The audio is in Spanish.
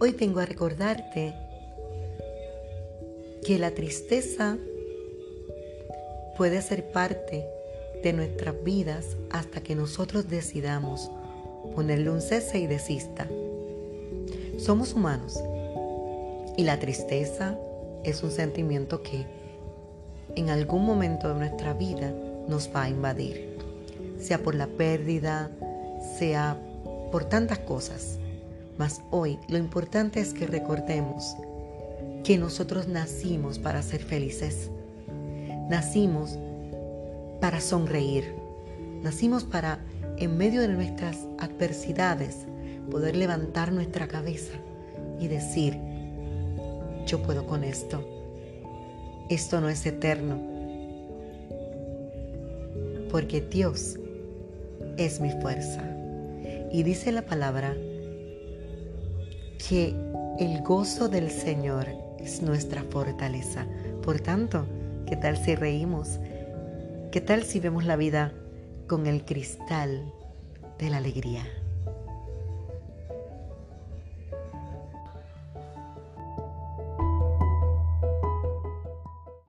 Hoy vengo a recordarte que la tristeza puede ser parte de nuestras vidas hasta que nosotros decidamos ponerle un cese y desista. Somos humanos y la tristeza es un sentimiento que en algún momento de nuestra vida nos va a invadir, sea por la pérdida, sea por tantas cosas. Mas hoy lo importante es que recordemos que nosotros nacimos para ser felices. Nacimos para sonreír. Nacimos para, en medio de nuestras adversidades, poder levantar nuestra cabeza y decir, yo puedo con esto. Esto no es eterno. Porque Dios es mi fuerza. Y dice la palabra que el gozo del Señor es nuestra fortaleza. Por tanto, ¿qué tal si reímos? ¿Qué tal si vemos la vida con el cristal de la alegría?